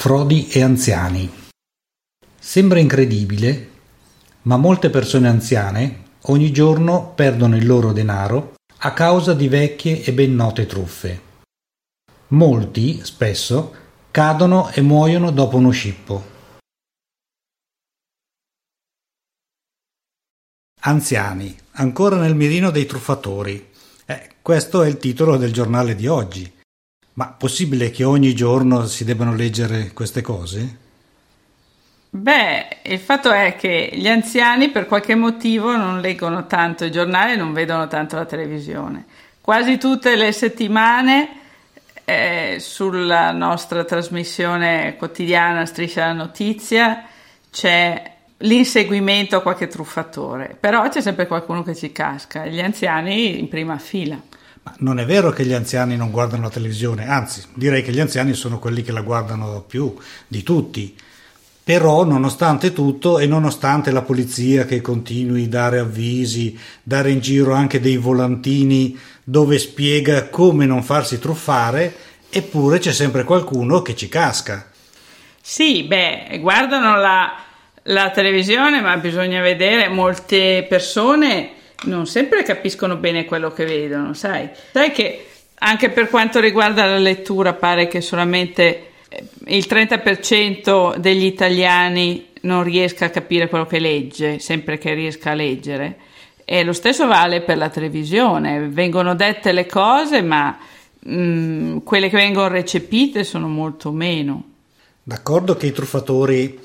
Frodi e anziani. Sembra incredibile, ma molte persone anziane ogni giorno perdono il loro denaro a causa di vecchie e ben note truffe. Molti, spesso, cadono e muoiono dopo uno scippo. Anziani, ancora nel mirino dei truffatori. Eh, questo è il titolo del giornale di oggi. Ma possibile che ogni giorno si debbano leggere queste cose? Beh, il fatto è che gli anziani per qualche motivo non leggono tanto i giornali non vedono tanto la televisione. Quasi tutte le settimane eh, sulla nostra trasmissione quotidiana Striscia la Notizia c'è l'inseguimento a qualche truffatore, però c'è sempre qualcuno che ci casca, gli anziani in prima fila. Ma non è vero che gli anziani non guardano la televisione, anzi direi che gli anziani sono quelli che la guardano più di tutti. Però, nonostante tutto e nonostante la polizia che continui a dare avvisi, dare in giro anche dei volantini dove spiega come non farsi truffare, eppure c'è sempre qualcuno che ci casca. Sì, beh, guardano la, la televisione, ma bisogna vedere molte persone non sempre capiscono bene quello che vedono, sai? Sai che anche per quanto riguarda la lettura pare che solamente eh, il 30% degli italiani non riesca a capire quello che legge, sempre che riesca a leggere. E lo stesso vale per la televisione, vengono dette le cose, ma mh, mm, quelle che vengono recepite sono molto meno. D'accordo che i truffatori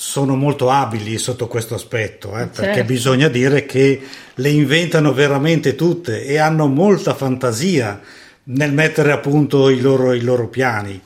sono molto abili sotto questo aspetto, eh, perché certo. bisogna dire che le inventano veramente tutte e hanno molta fantasia nel mettere a punto i loro, i loro piani.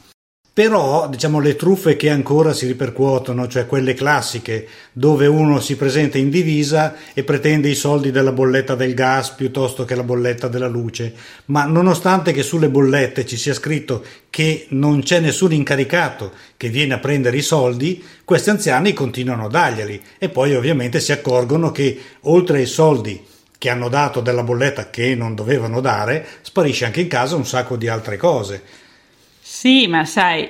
Però, diciamo, le truffe che ancora si ripercuotono, cioè quelle classiche, dove uno si presenta in divisa e pretende i soldi della bolletta del gas piuttosto che la bolletta della luce, ma nonostante che sulle bollette ci sia scritto che non c'è nessun incaricato che viene a prendere i soldi, questi anziani continuano a darglieli e poi ovviamente si accorgono che oltre ai soldi che hanno dato della bolletta che non dovevano dare, sparisce anche in casa un sacco di altre cose. Sì, ma sai,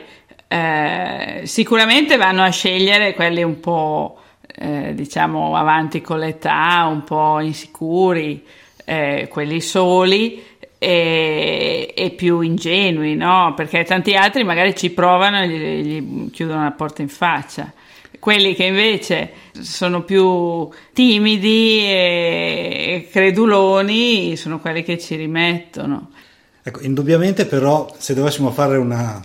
eh, sicuramente vanno a scegliere quelli un po', eh, diciamo, avanti con l'età, un po' insicuri, eh, quelli soli e, e, più ingenui, no? Perché tanti altri magari ci provano e gli, gli chiudono la porta in faccia. Quelli che invece sono più timidi e creduloni sono quelli che ci rimettono. Ecco, indubbiamente però se dovessimo fare una,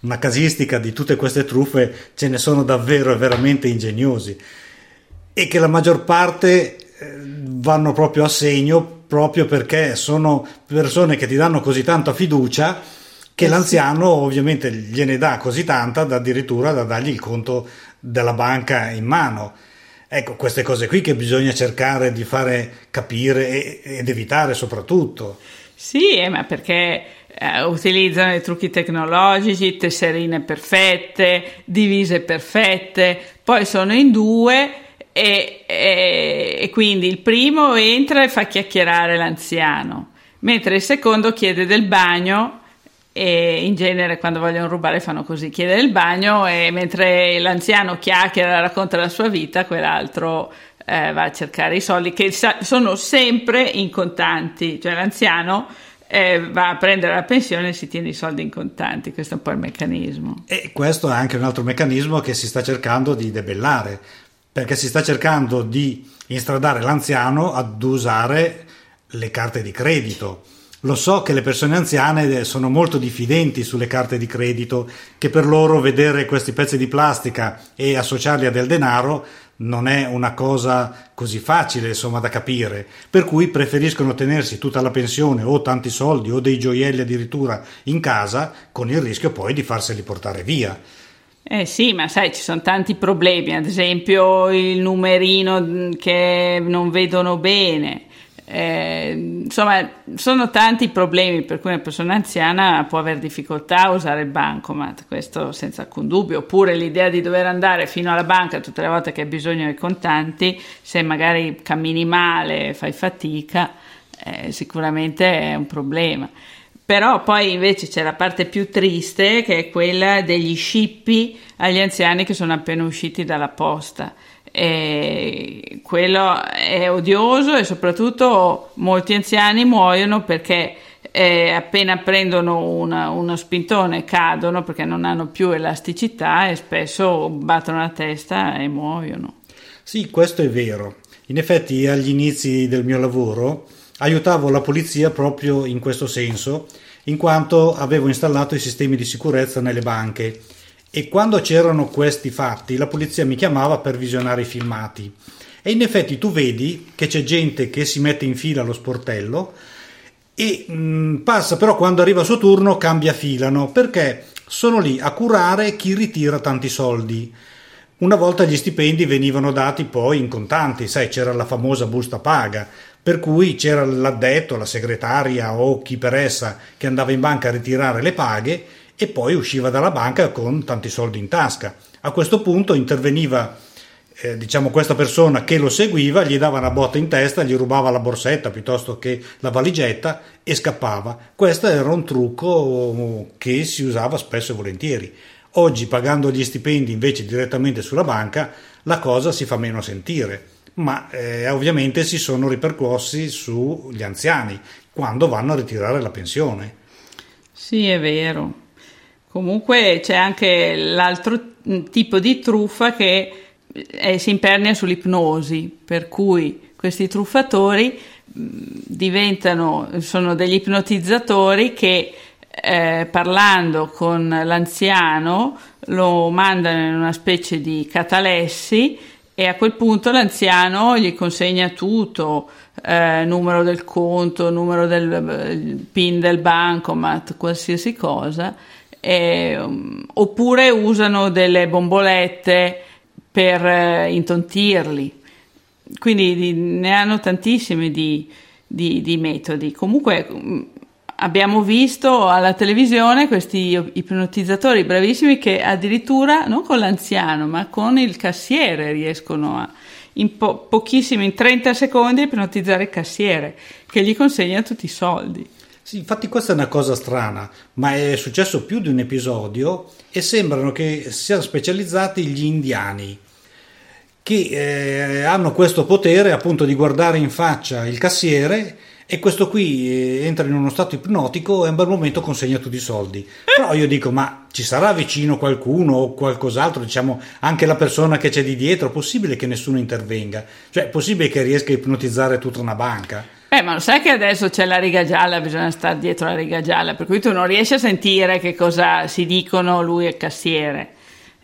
una casistica di tutte queste truffe ce ne sono davvero veramente ingegnosi e che la maggior parte eh, vanno proprio a segno proprio perché sono persone che ti danno così tanta fiducia che eh l'anziano ovviamente gliene dà così tanta da addirittura da dargli il conto della banca in mano. Ecco, queste cose qui che bisogna cercare di fare capire ed evitare soprattutto. Sì, eh, ma perché eh, utilizzano i trucchi tecnologici, tesserine perfette, divise perfette, poi sono in due e, e, e quindi il primo entra e fa chiacchierare l'anziano, mentre il secondo chiede del bagno e in genere quando vogliono rubare fanno così, chiede del bagno e mentre l'anziano chiacchiera, racconta la sua vita, quell'altro eh, va a cercare i soldi che sono sempre in contanti, cioè l'anziano eh, va a prendere la pensione e si tiene i soldi in contanti, questo è un po' il meccanismo. E questo è anche un altro meccanismo che si sta cercando di debellare, perché si sta cercando di instradare l'anziano ad usare le carte di credito. Lo so che le persone anziane sono molto diffidenti sulle carte di credito, che per loro vedere questi pezzi di plastica e associarli a del denaro non è una cosa così facile insomma da capire, per cui preferiscono tenersi tutta la pensione o tanti soldi o dei gioielli addirittura in casa con il rischio poi di farseli portare via. Eh sì, ma sai, ci sono tanti problemi, ad esempio il numerino che non vedono bene, eh, insomma, sono tanti i problemi per cui una persona anziana può avere difficoltà a usare il bancomat, questo senza alcun dubbio, oppure l'idea di dover andare fino alla banca tutte le volte che hai bisogno dei contanti, se magari cammini male, fai fatica, eh, sicuramente è un problema. Però poi invece c'è la parte più triste che è quella degli scippi agli anziani che sono appena usciti dalla posta. E quello è odioso e soprattutto molti anziani muoiono perché eh, appena prendono una, uno spintone cadono perché non hanno più elasticità e spesso battono la testa e muoiono. Sì, questo è vero. In effetti agli inizi del mio lavoro aiutavo la polizia proprio in questo senso, in quanto avevo installato i sistemi di sicurezza nelle banche e quando c'erano questi fatti la polizia mi chiamava per visionare i filmati. E in effetti tu vedi che c'è gente che si mette in fila allo sportello e mh, mm, passa però quando arriva il suo turno cambia filano perché sono lì a curare chi ritira tanti soldi. Una volta gli stipendi venivano dati poi in contanti, sai, c'era la famosa busta paga, per cui c'era l'addetto, la segretaria o chi per essa che andava in banca a ritirare le paghe e poi usciva dalla banca con tanti soldi in tasca. A questo punto interveniva eh, diciamo questa persona che lo seguiva gli dava una botta in testa, gli rubava la borsetta piuttosto che la valigetta e scappava. Questo era un trucco che si usava spesso e volentieri. Oggi pagando gli stipendi invece direttamente sulla banca la cosa si fa meno sentire, ma eh, ovviamente si sono ripercuossi sugli anziani quando vanno a ritirare la pensione. Sì, è vero. Comunque c'è anche l'altro tipo di truffa che eh, si impernia sull'ipnosi, per cui questi truffatori diventano, sono degli ipnotizzatori che eh, parlando con l'anziano lo mandano in una specie di catalessi e a quel punto l'anziano gli consegna tutto, eh, numero del conto, numero del PIN del bancomat, qualsiasi cosa, eh, oppure usano delle bombolette per eh, intontirli. Quindi di, ne hanno tantissimi di, di, di metodi. Comunque abbiamo visto alla televisione questi ipnotizzatori bravissimi che addirittura non con l'anziano ma con il cassiere riescono a in po- pochissimi, in 30 secondi, ipnotizzare il cassiere che gli consegna tutti i soldi. Sì, infatti questa è una cosa strana, ma è successo più di un episodio e sembrano che siano specializzati gli indiani che eh, hanno questo potere appunto di guardare in faccia il cassiere e questo qui eh, entra in uno stato ipnotico e a un bel momento consegna tutti i soldi. Però io dico, ma ci sarà vicino qualcuno o qualcos'altro, diciamo anche la persona che c'è di dietro, possibile che nessuno intervenga? Cioè è possibile che riesca a ipnotizzare tutta una banca? Eh, ma lo sai che adesso c'è la riga gialla, bisogna stare dietro la riga gialla, per cui tu non riesci a sentire che cosa si dicono lui e il cassiere.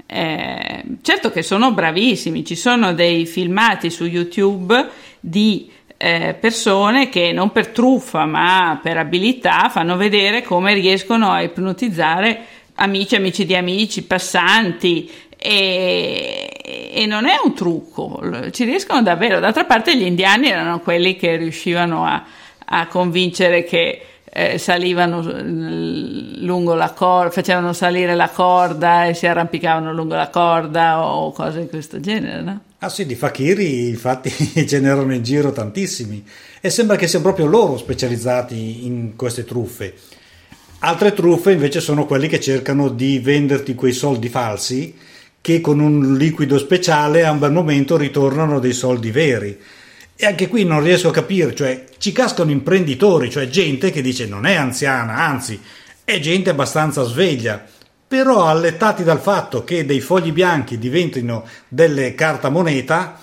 Eh, certo che sono bravissimi, ci sono dei filmati su YouTube di eh, persone che non per truffa ma per abilità fanno vedere come riescono a ipnotizzare amici, amici di amici, passanti e, e, non è un trucco, ci riescono davvero. D'altra parte gli indiani erano quelli che riuscivano a, a convincere che eh, salivano lungo la corda, facevano salire la corda e si arrampicavano lungo la corda o cose di questo genere, no? Ah sì, di fakiri infatti ce n'erano in giro tantissimi e sembra che siano proprio loro specializzati in queste truffe. Altre truffe invece sono quelli che cercano di venderti quei soldi falsi che con un liquido speciale a un bel momento ritornano dei soldi veri. E anche qui non riesco a capire, cioè ci cascano imprenditori, cioè gente che dice non è anziana, anzi è gente abbastanza sveglia però allettati dal fatto che dei fogli bianchi diventino delle cartamoneta,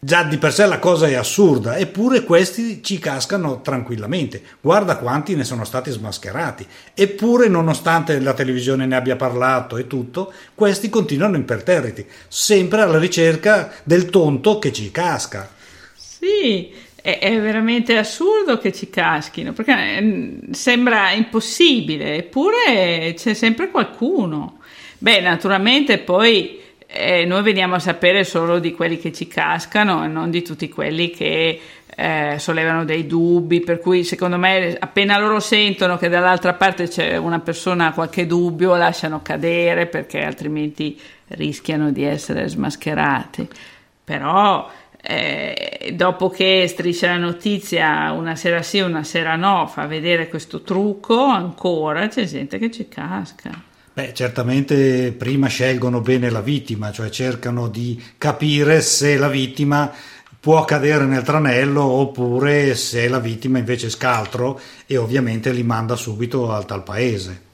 già di per sé la cosa è assurda, eppure questi ci cascano tranquillamente. Guarda quanti ne sono stati smascherati. Eppure, nonostante la televisione ne abbia parlato e tutto, questi continuano imperterriti, sempre alla ricerca del tonto che ci casca. Sì, è, è, veramente assurdo che ci caschino, perché mm, sembra impossibile, eppure c'è sempre qualcuno. Beh, naturalmente poi eh, noi veniamo a sapere solo di quelli che ci cascano e non di tutti quelli che eh, sollevano dei dubbi, per cui secondo me appena loro sentono che dall'altra parte c'è una persona qualche dubbio, lasciano cadere perché altrimenti rischiano di essere smascherati. Però eh, dopo che striscia la notizia una sera sì, una sera no, fa vedere questo trucco, ancora c'è gente che ci casca. Beh, certamente prima scelgono bene la vittima, cioè cercano di capire se la vittima può cadere nel tranello oppure se la vittima invece scaltro e ovviamente li manda subito al tal paese.